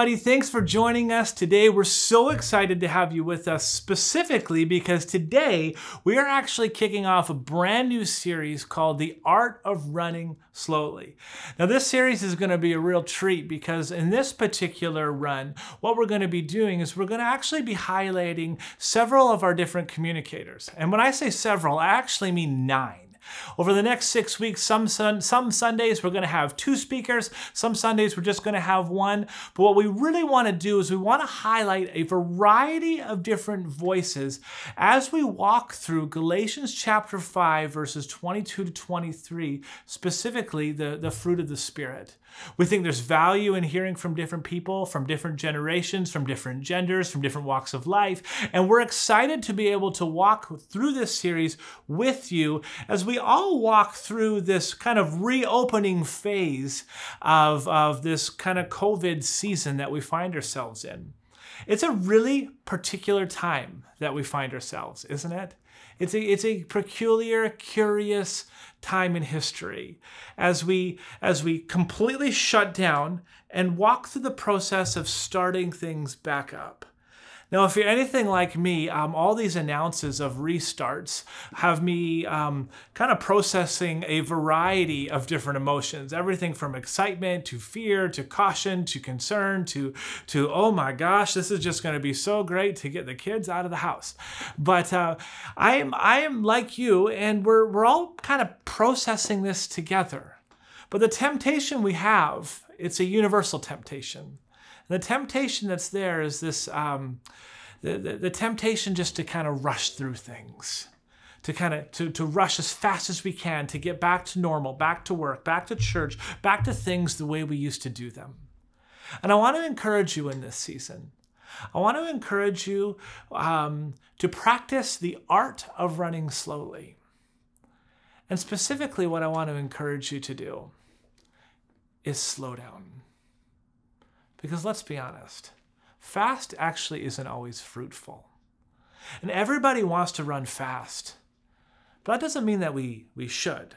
Everybody, thanks for joining us today. We're so excited to have you with us specifically because today we are actually kicking off a brand new series called The Art of Running Slowly. Now, this series is going to be a real treat because in this particular run, what we're going to be doing is we're going to actually be highlighting several of our different communicators. And when I say several, I actually mean nine. Over the next six weeks, some, sun, some Sundays we're going to have two speakers, some Sundays we're just going to have one. But what we really want to do is we want to highlight a variety of different voices as we walk through Galatians chapter 5, verses 22 to 23, specifically the, the fruit of the Spirit. We think there's value in hearing from different people, from different generations, from different genders, from different walks of life. And we're excited to be able to walk through this series with you as we all walk through this kind of reopening phase of, of this kind of COVID season that we find ourselves in. It's a really particular time that we find ourselves, isn't it? It's a, it's a peculiar, curious time in history as we, as we completely shut down and walk through the process of starting things back up. Now, if you're anything like me, um, all these announces of restarts have me um, kind of processing a variety of different emotions everything from excitement to fear to caution to concern to, to oh my gosh, this is just going to be so great to get the kids out of the house. But uh, I, am, I am like you, and we're, we're all kind of processing this together. But the temptation we have, it's a universal temptation. The temptation that's there is this um, the, the, the temptation just to kind of rush through things to kind of to, to rush as fast as we can to get back to normal back to work back to church back to things the way we used to do them. And i want to encourage you in this season. I want to encourage you um, to practice the art of running slowly. And specifically what i want to encourage you to do is slow down because let's be honest, fast actually isn't always fruitful. And everybody wants to run fast. But that doesn't mean that we, we should.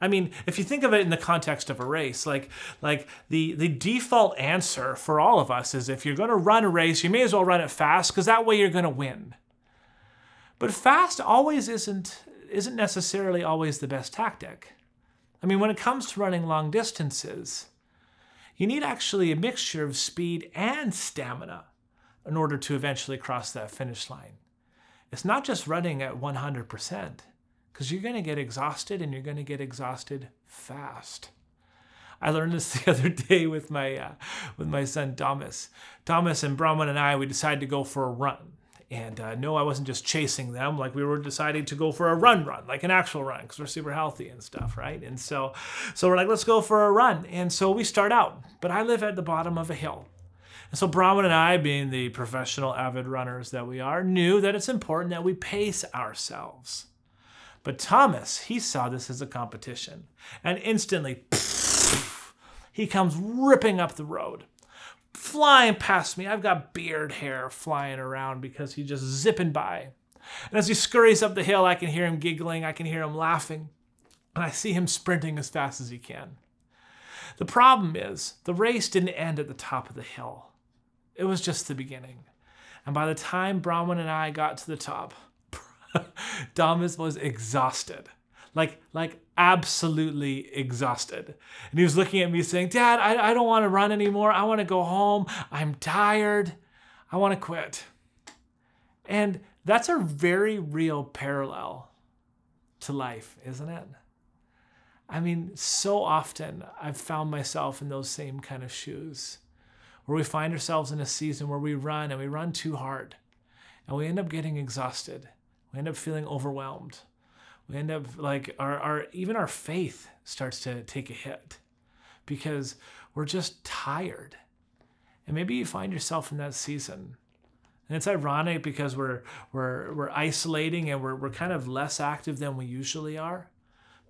I mean, if you think of it in the context of a race, like like the the default answer for all of us is if you're going to run a race, you may as well run it fast because that way you're going to win. But fast always isn't isn't necessarily always the best tactic. I mean, when it comes to running long distances, you need actually a mixture of speed and stamina in order to eventually cross that finish line. It's not just running at 100%, because you're going to get exhausted and you're going to get exhausted fast. I learned this the other day with my uh, with my son Thomas. Thomas and Brahman and I we decided to go for a run. And uh, no, I wasn't just chasing them. Like we were deciding to go for a run, run, like an actual run, because we're super healthy and stuff, right? And so, so we're like, let's go for a run. And so we start out. But I live at the bottom of a hill. And so Brahman and I, being the professional avid runners that we are, knew that it's important that we pace ourselves. But Thomas, he saw this as a competition. And instantly, he comes ripping up the road flying past me. I've got beard hair flying around because he's just zipping by. And as he scurries up the hill, I can hear him giggling, I can hear him laughing, and I see him sprinting as fast as he can. The problem is, the race didn't end at the top of the hill, it was just the beginning. And by the time Brahman and I got to the top, Thomas was exhausted like like absolutely exhausted. And he was looking at me saying, Dad, I, I don't want to run anymore. I want to go home. I'm tired. I want to quit. And that's a very real parallel to life, isn't it? I mean, so often I've found myself in those same kind of shoes where we find ourselves in a season where we run and we run too hard and we end up getting exhausted. We end up feeling overwhelmed we end up like our, our even our faith starts to take a hit because we're just tired. And maybe you find yourself in that season. And it's ironic because we're we're we're isolating and we're, we're kind of less active than we usually are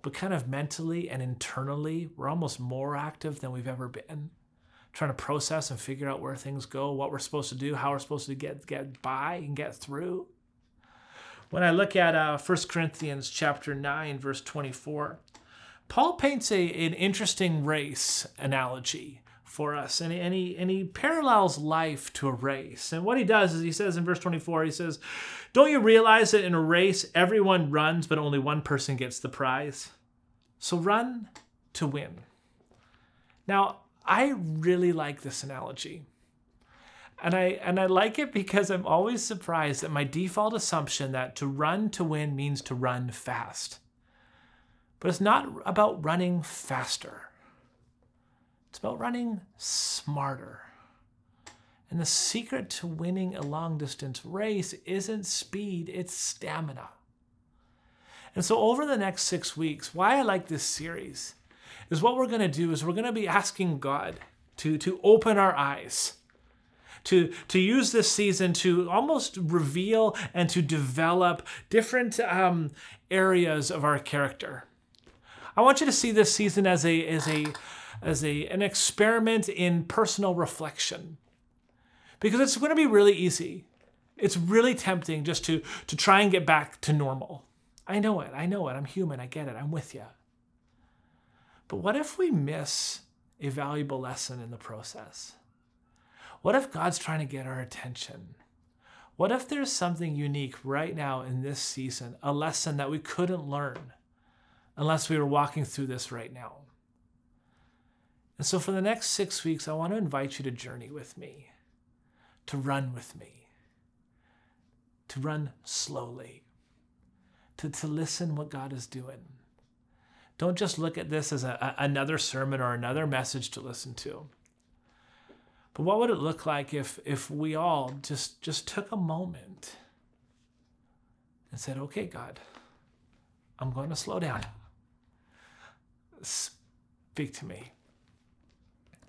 but kind of mentally and internally we're almost more active than we've ever been. Trying to process and figure out where things go what we're supposed to do how we're supposed to get get by and get through when I look at uh, 1 Corinthians chapter 9, verse 24, Paul paints a, an interesting race analogy for us. And, and, he, and he parallels life to a race. And what he does is he says in verse 24, he says, Don't you realize that in a race, everyone runs, but only one person gets the prize? So run to win. Now, I really like this analogy. And I and I like it because I'm always surprised at my default assumption that to run to win means to run fast. But it's not about running faster. It's about running smarter. And the secret to winning a long distance race isn't speed, it's stamina. And so, over the next six weeks, why I like this series is what we're going to do is we're going to be asking God to, to open our eyes. To, to use this season to almost reveal and to develop different um, areas of our character. I want you to see this season as a, as a, as a, an experiment in personal reflection because it's going to be really easy. It's really tempting just to, to try and get back to normal. I know it. I know it. I'm human. I get it. I'm with you. But what if we miss a valuable lesson in the process? What if God's trying to get our attention? What if there's something unique right now in this season, a lesson that we couldn't learn unless we were walking through this right now? And so, for the next six weeks, I want to invite you to journey with me, to run with me, to run slowly, to, to listen what God is doing don't just look at this as a, another sermon or another message to listen to. But what would it look like if, if we all just, just took a moment and said, okay, God, I'm going to slow down. Speak to me.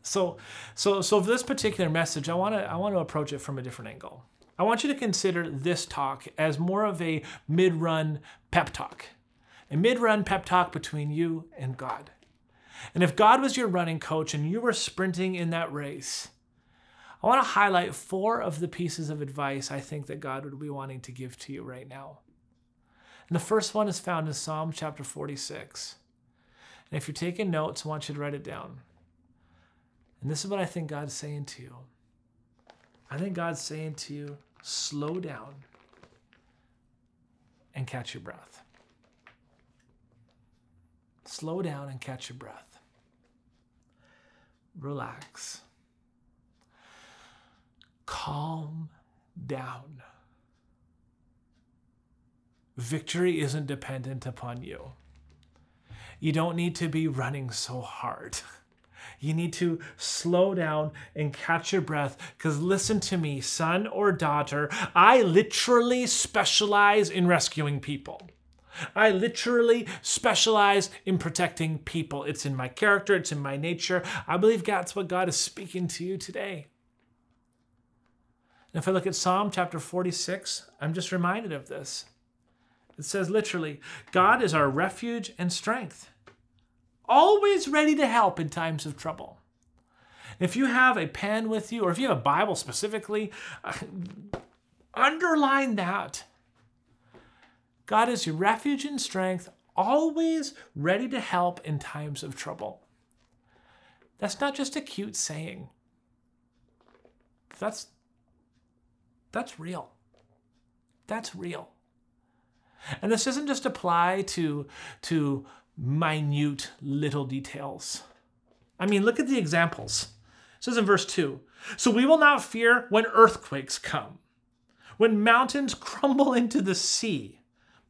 So, so, so for this particular message, I want to I want to approach it from a different angle. I want you to consider this talk as more of a mid-run pep talk a mid run pep talk between you and God. And if God was your running coach and you were sprinting in that race, I want to highlight four of the pieces of advice I think that God would be wanting to give to you right now. And the first one is found in Psalm chapter 46. And if you're taking notes, I want you to write it down. And this is what I think God's saying to you. I think God's saying to you, slow down and catch your breath. Slow down and catch your breath. Relax. Calm down. Victory isn't dependent upon you. You don't need to be running so hard. You need to slow down and catch your breath. Because listen to me, son or daughter, I literally specialize in rescuing people. I literally specialize in protecting people. It's in my character, it's in my nature. I believe that's what God is speaking to you today. And if I look at Psalm chapter 46, I'm just reminded of this. It says literally, God is our refuge and strength, always ready to help in times of trouble. If you have a pen with you, or if you have a Bible specifically, uh, underline that. God is your refuge and strength, always ready to help in times of trouble. That's not just a cute saying. That's that's real. That's real. And this doesn't just apply to, to minute little details. I mean, look at the examples. It says in verse 2 So we will not fear when earthquakes come, when mountains crumble into the sea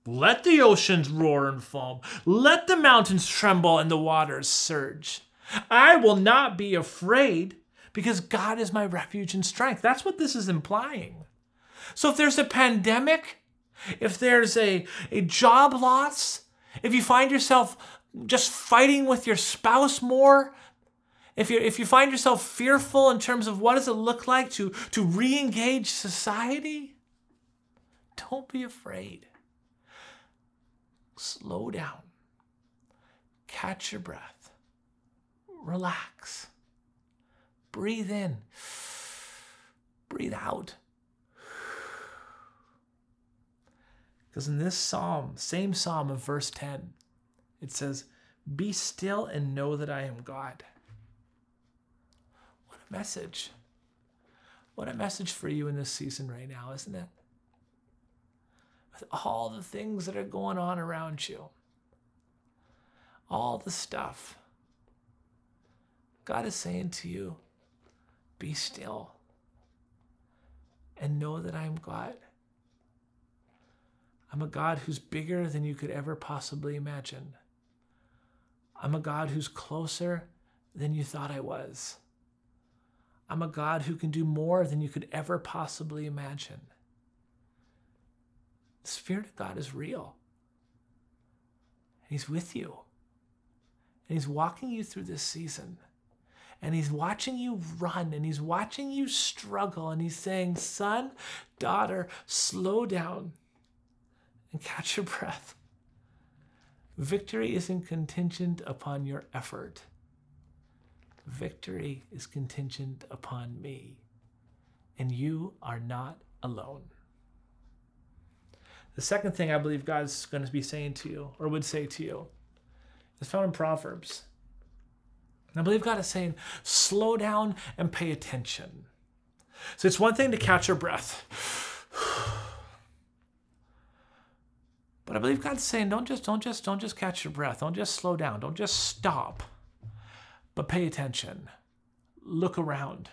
let the oceans roar and foam. Let the mountains tremble and the waters surge. I will not be afraid because God is my refuge and strength. That's what this is implying. So if there's a pandemic, if there's a, a job loss, if you find yourself just fighting with your spouse more, if you, if you find yourself fearful in terms of what does it look like to, to re-engage society, don't be afraid. Slow down, catch your breath, relax, breathe in, breathe out. Because in this psalm, same psalm of verse 10, it says, Be still and know that I am God. What a message. What a message for you in this season right now, isn't it? With all the things that are going on around you, all the stuff. God is saying to you, be still and know that I'm God. I'm a God who's bigger than you could ever possibly imagine. I'm a God who's closer than you thought I was. I'm a God who can do more than you could ever possibly imagine. The Spirit of God is real. He's with you. And He's walking you through this season. And He's watching you run and He's watching you struggle. And He's saying, Son, daughter, slow down and catch your breath. Victory isn't contingent upon your effort. Victory is contingent upon me, and you are not alone. The second thing I believe God's going to be saying to you, or would say to you, is found in Proverbs. And I believe God is saying, slow down and pay attention. So it's one thing to catch your breath. But I believe God's saying, don't just, don't just, don't just catch your breath. Don't just slow down. Don't just stop. But pay attention. Look around.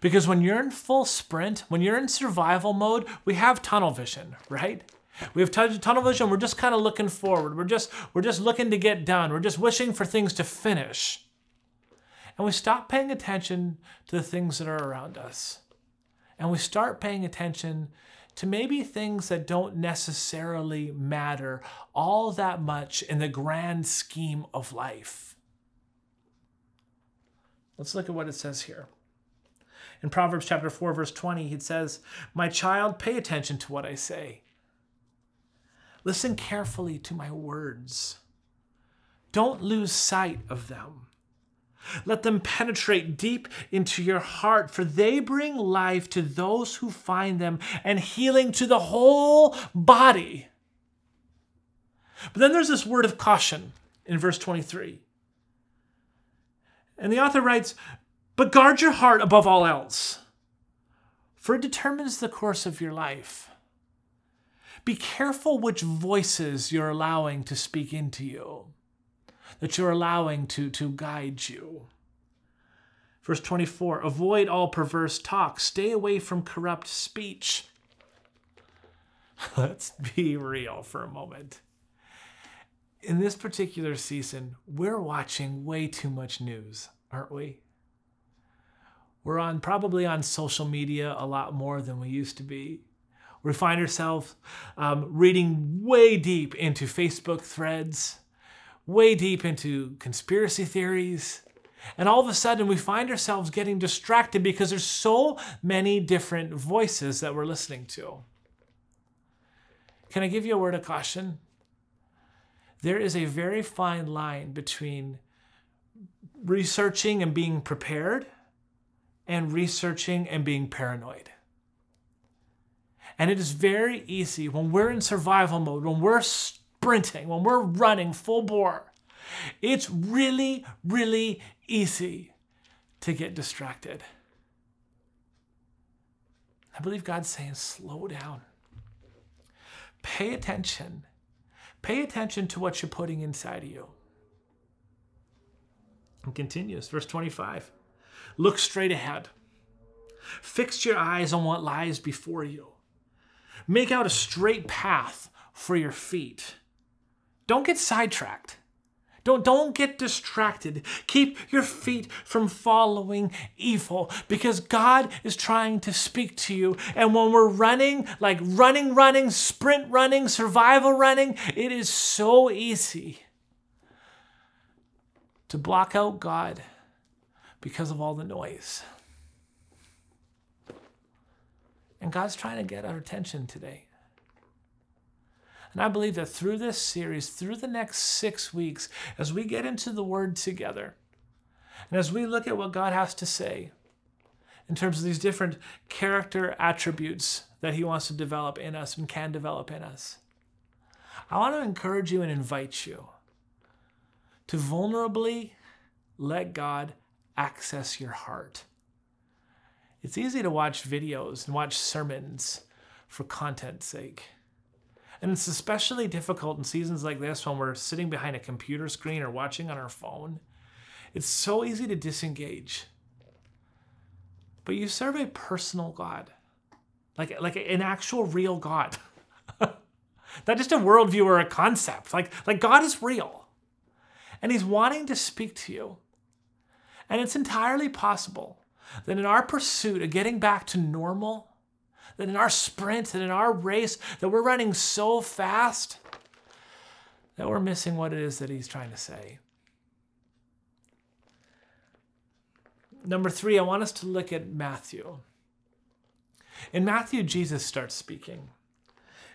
Because when you're in full sprint, when you're in survival mode, we have tunnel vision, right? We have tunnel vision. We're just kind of looking forward. We're just we're just looking to get done. We're just wishing for things to finish. And we stop paying attention to the things that are around us. And we start paying attention to maybe things that don't necessarily matter all that much in the grand scheme of life. Let's look at what it says here. In Proverbs chapter 4 verse 20 it says, "My child, pay attention to what I say. Listen carefully to my words. Don't lose sight of them." Let them penetrate deep into your heart, for they bring life to those who find them and healing to the whole body. But then there's this word of caution in verse 23. And the author writes, But guard your heart above all else, for it determines the course of your life. Be careful which voices you're allowing to speak into you that you're allowing to, to guide you. Verse 24 Avoid all perverse talk, stay away from corrupt speech. Let's be real for a moment. In this particular season, we're watching way too much news, aren't we? We're on probably on social media a lot more than we used to be. We find ourselves um, reading way deep into Facebook threads, way deep into conspiracy theories. And all of a sudden, we find ourselves getting distracted because there's so many different voices that we're listening to. Can I give you a word of caution? There is a very fine line between researching and being prepared and researching and being paranoid. And it is very easy when we're in survival mode, when we're sprinting, when we're running full bore, it's really, really easy to get distracted. I believe God's saying, slow down. Pay attention. Pay attention to what you're putting inside of you. And continues, verse 25. Look straight ahead. Fix your eyes on what lies before you. Make out a straight path for your feet. Don't get sidetracked. Don't, don't get distracted. Keep your feet from following evil because God is trying to speak to you. And when we're running, like running, running, sprint running, survival running, it is so easy to block out God because of all the noise. And God's trying to get our attention today. And I believe that through this series, through the next six weeks, as we get into the Word together, and as we look at what God has to say in terms of these different character attributes that He wants to develop in us and can develop in us, I want to encourage you and invite you to vulnerably let God access your heart. It's easy to watch videos and watch sermons for content's sake. And it's especially difficult in seasons like this when we're sitting behind a computer screen or watching on our phone. It's so easy to disengage. But you serve a personal God, like, like an actual real God. Not just a worldview or a concept. Like, like God is real. And He's wanting to speak to you. And it's entirely possible that in our pursuit of getting back to normal, that in our sprint, that in our race, that we're running so fast that we're missing what it is that he's trying to say. Number three, I want us to look at Matthew. In Matthew, Jesus starts speaking.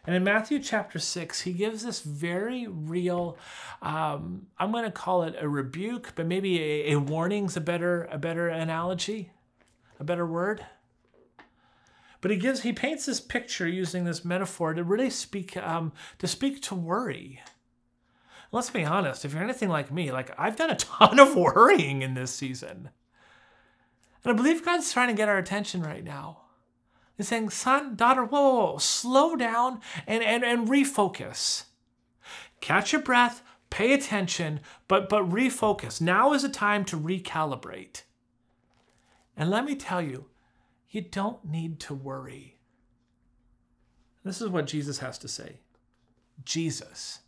And in Matthew chapter 6, he gives this very real, um, I'm going to call it a rebuke, but maybe a, a warning's a better, a better analogy, a better word. But he gives he paints this picture using this metaphor to really speak um, to speak to worry. Let's be honest, if you're anything like me, like I've done a ton of worrying in this season. And I believe God's trying to get our attention right now. He's saying, son, daughter, whoa, whoa, whoa, slow down and, and, and refocus. Catch your breath, pay attention, but, but refocus. Now is the time to recalibrate. And let me tell you, you don't need to worry. This is what Jesus has to say. Jesus,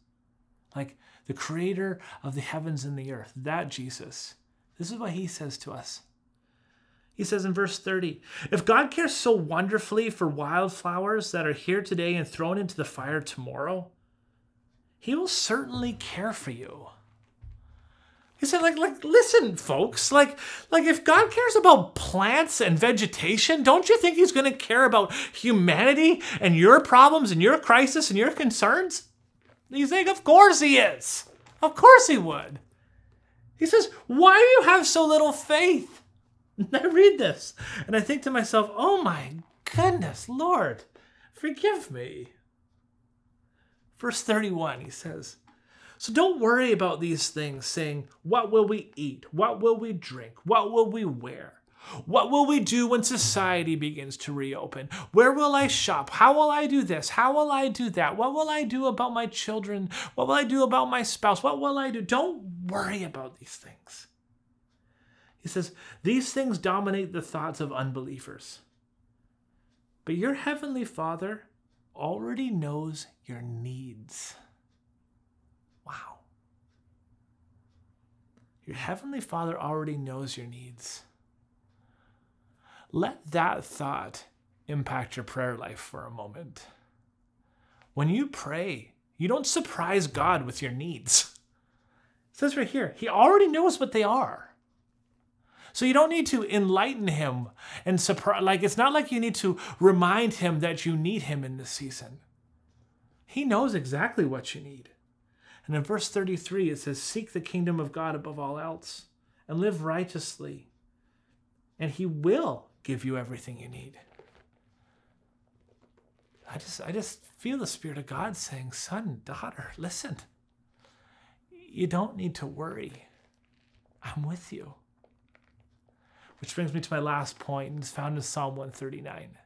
like the creator of the heavens and the earth, that Jesus. This is what he says to us. He says in verse 30 If God cares so wonderfully for wildflowers that are here today and thrown into the fire tomorrow, he will certainly care for you. He said, like, like, listen, folks, like, like if God cares about plants and vegetation, don't you think he's gonna care about humanity and your problems and your crisis and your concerns? You think, of course he is. Of course he would. He says, Why do you have so little faith? And I read this and I think to myself, oh my goodness, Lord, forgive me. Verse 31, he says, so don't worry about these things, saying, What will we eat? What will we drink? What will we wear? What will we do when society begins to reopen? Where will I shop? How will I do this? How will I do that? What will I do about my children? What will I do about my spouse? What will I do? Don't worry about these things. He says, These things dominate the thoughts of unbelievers. But your heavenly Father already knows your needs. Wow. Your Heavenly Father already knows your needs. Let that thought impact your prayer life for a moment. When you pray, you don't surprise God with your needs. It says right here, He already knows what they are. So you don't need to enlighten him and surprise like it's not like you need to remind him that you need him in this season. He knows exactly what you need. And in verse 33, it says, Seek the kingdom of God above all else and live righteously, and he will give you everything you need. I just, I just feel the Spirit of God saying, Son, daughter, listen. You don't need to worry. I'm with you. Which brings me to my last point, and it's found in Psalm 139.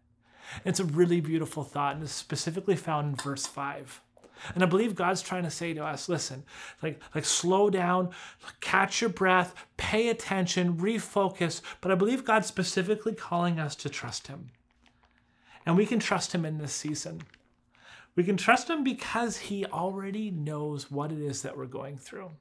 It's a really beautiful thought, and it's specifically found in verse 5. And I believe God's trying to say to us, listen, like, like slow down, catch your breath, pay attention, refocus. But I believe God's specifically calling us to trust Him. And we can trust Him in this season. We can trust Him because He already knows what it is that we're going through.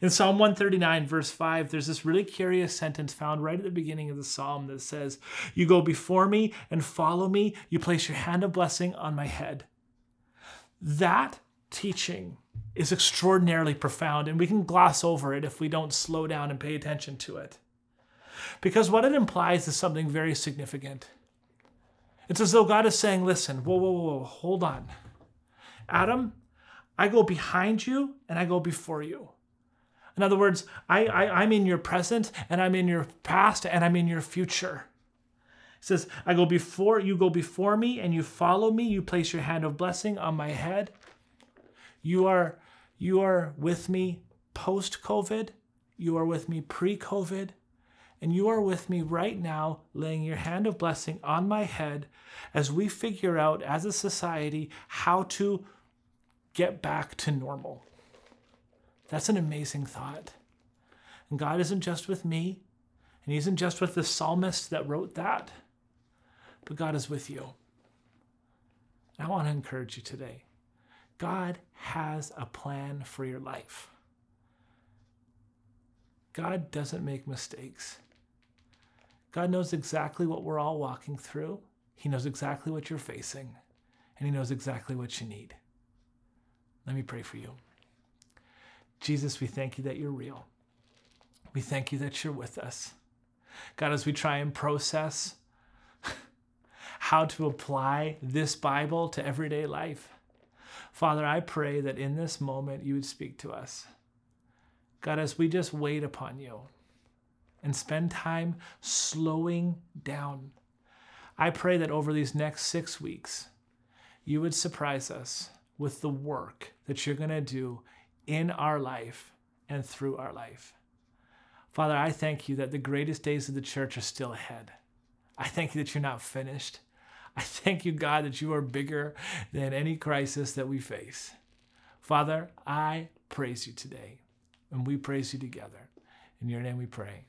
In Psalm 139, verse 5, there's this really curious sentence found right at the beginning of the psalm that says, You go before me and follow me. You place your hand of blessing on my head. That teaching is extraordinarily profound, and we can gloss over it if we don't slow down and pay attention to it. Because what it implies is something very significant. It's as though God is saying, Listen, whoa, whoa, whoa, hold on. Adam, I go behind you and I go before you. In other words, I, I, I'm in your present and I'm in your past and I'm in your future says, I go before you go before me and you follow me, you place your hand of blessing on my head. You are you are with me post COVID. You are with me pre-COVID. And you are with me right now, laying your hand of blessing on my head as we figure out as a society how to get back to normal. That's an amazing thought. And God isn't just with me, and He isn't just with the psalmist that wrote that, but God is with you. I want to encourage you today. God has a plan for your life. God doesn't make mistakes. God knows exactly what we're all walking through. He knows exactly what you're facing, and He knows exactly what you need. Let me pray for you. Jesus, we thank you that you're real. We thank you that you're with us. God, as we try and process how to apply this Bible to everyday life, Father, I pray that in this moment you would speak to us. God, as we just wait upon you and spend time slowing down, I pray that over these next six weeks, you would surprise us with the work that you're going to do in our life and through our life. Father, I thank you that the greatest days of the church are still ahead. I thank you that you're not finished. I thank you, God, that you are bigger than any crisis that we face. Father, I praise you today, and we praise you together. In your name we pray.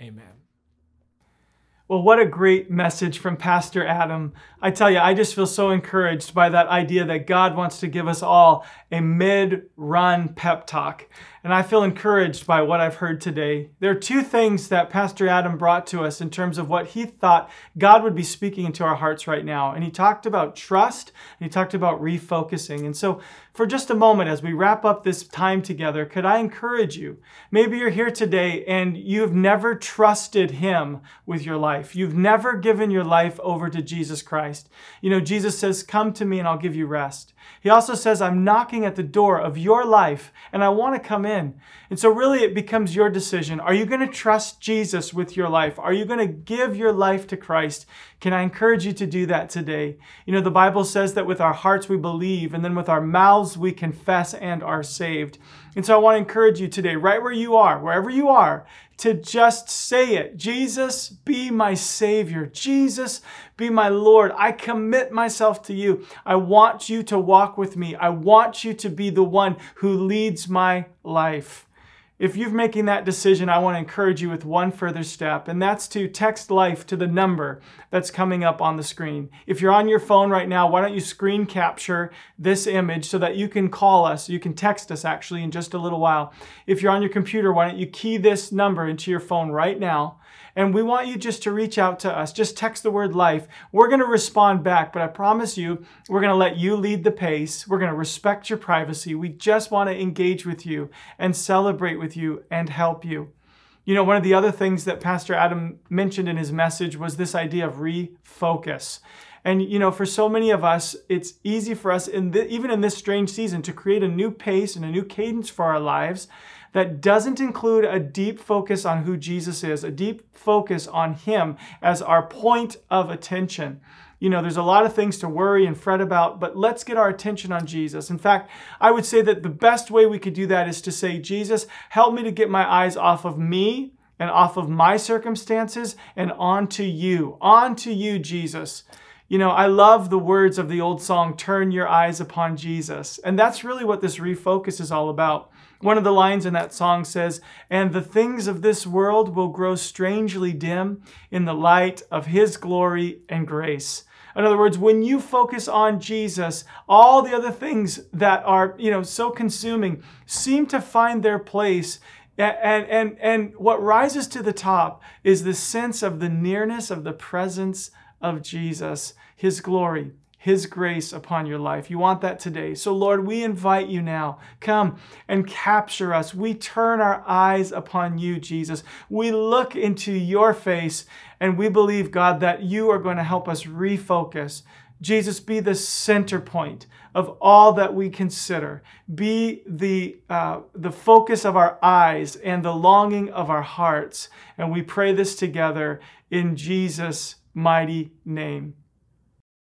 Amen. Well, what a great message from Pastor Adam. I tell you, I just feel so encouraged by that idea that God wants to give us all a mid run pep talk. And I feel encouraged by what I've heard today. There are two things that Pastor Adam brought to us in terms of what he thought God would be speaking into our hearts right now. And he talked about trust and he talked about refocusing. And so, for just a moment, as we wrap up this time together, could I encourage you? Maybe you're here today and you've never trusted him with your life. You've never given your life over to Jesus Christ. You know, Jesus says, Come to me and I'll give you rest. He also says, I'm knocking at the door of your life and I want to come in. And so, really, it becomes your decision. Are you going to trust Jesus with your life? Are you going to give your life to Christ? Can I encourage you to do that today? You know, the Bible says that with our hearts we believe, and then with our mouths we confess and are saved. And so, I want to encourage you today, right where you are, wherever you are, to just say it Jesus, be my Savior. Jesus, be my Lord. I commit myself to you. I want you to walk with me. I want you to be the one who leads my life. If you're making that decision, I want to encourage you with one further step, and that's to text life to the number that's coming up on the screen. If you're on your phone right now, why don't you screen capture this image so that you can call us? You can text us actually in just a little while. If you're on your computer, why don't you key this number into your phone right now? And we want you just to reach out to us. Just text the word life. We're going to respond back, but I promise you, we're going to let you lead the pace. We're going to respect your privacy. We just want to engage with you and celebrate with you and help you. You know, one of the other things that Pastor Adam mentioned in his message was this idea of refocus. And you know, for so many of us, it's easy for us, in the, even in this strange season, to create a new pace and a new cadence for our lives that doesn't include a deep focus on who Jesus is, a deep focus on Him as our point of attention. You know, there's a lot of things to worry and fret about, but let's get our attention on Jesus. In fact, I would say that the best way we could do that is to say, Jesus, help me to get my eyes off of me and off of my circumstances and onto you. Onto you, Jesus. You know, I love the words of the old song, Turn Your Eyes Upon Jesus. And that's really what this refocus is all about. One of the lines in that song says, And the things of this world will grow strangely dim in the light of His glory and grace. In other words, when you focus on Jesus, all the other things that are, you know, so consuming seem to find their place. And, and, and what rises to the top is the sense of the nearness of the presence of Jesus, His glory, his grace upon your life. You want that today. So, Lord, we invite you now. Come and capture us. We turn our eyes upon you, Jesus. We look into your face and we believe, God, that you are going to help us refocus. Jesus, be the center point of all that we consider. Be the, uh, the focus of our eyes and the longing of our hearts. And we pray this together in Jesus' mighty name.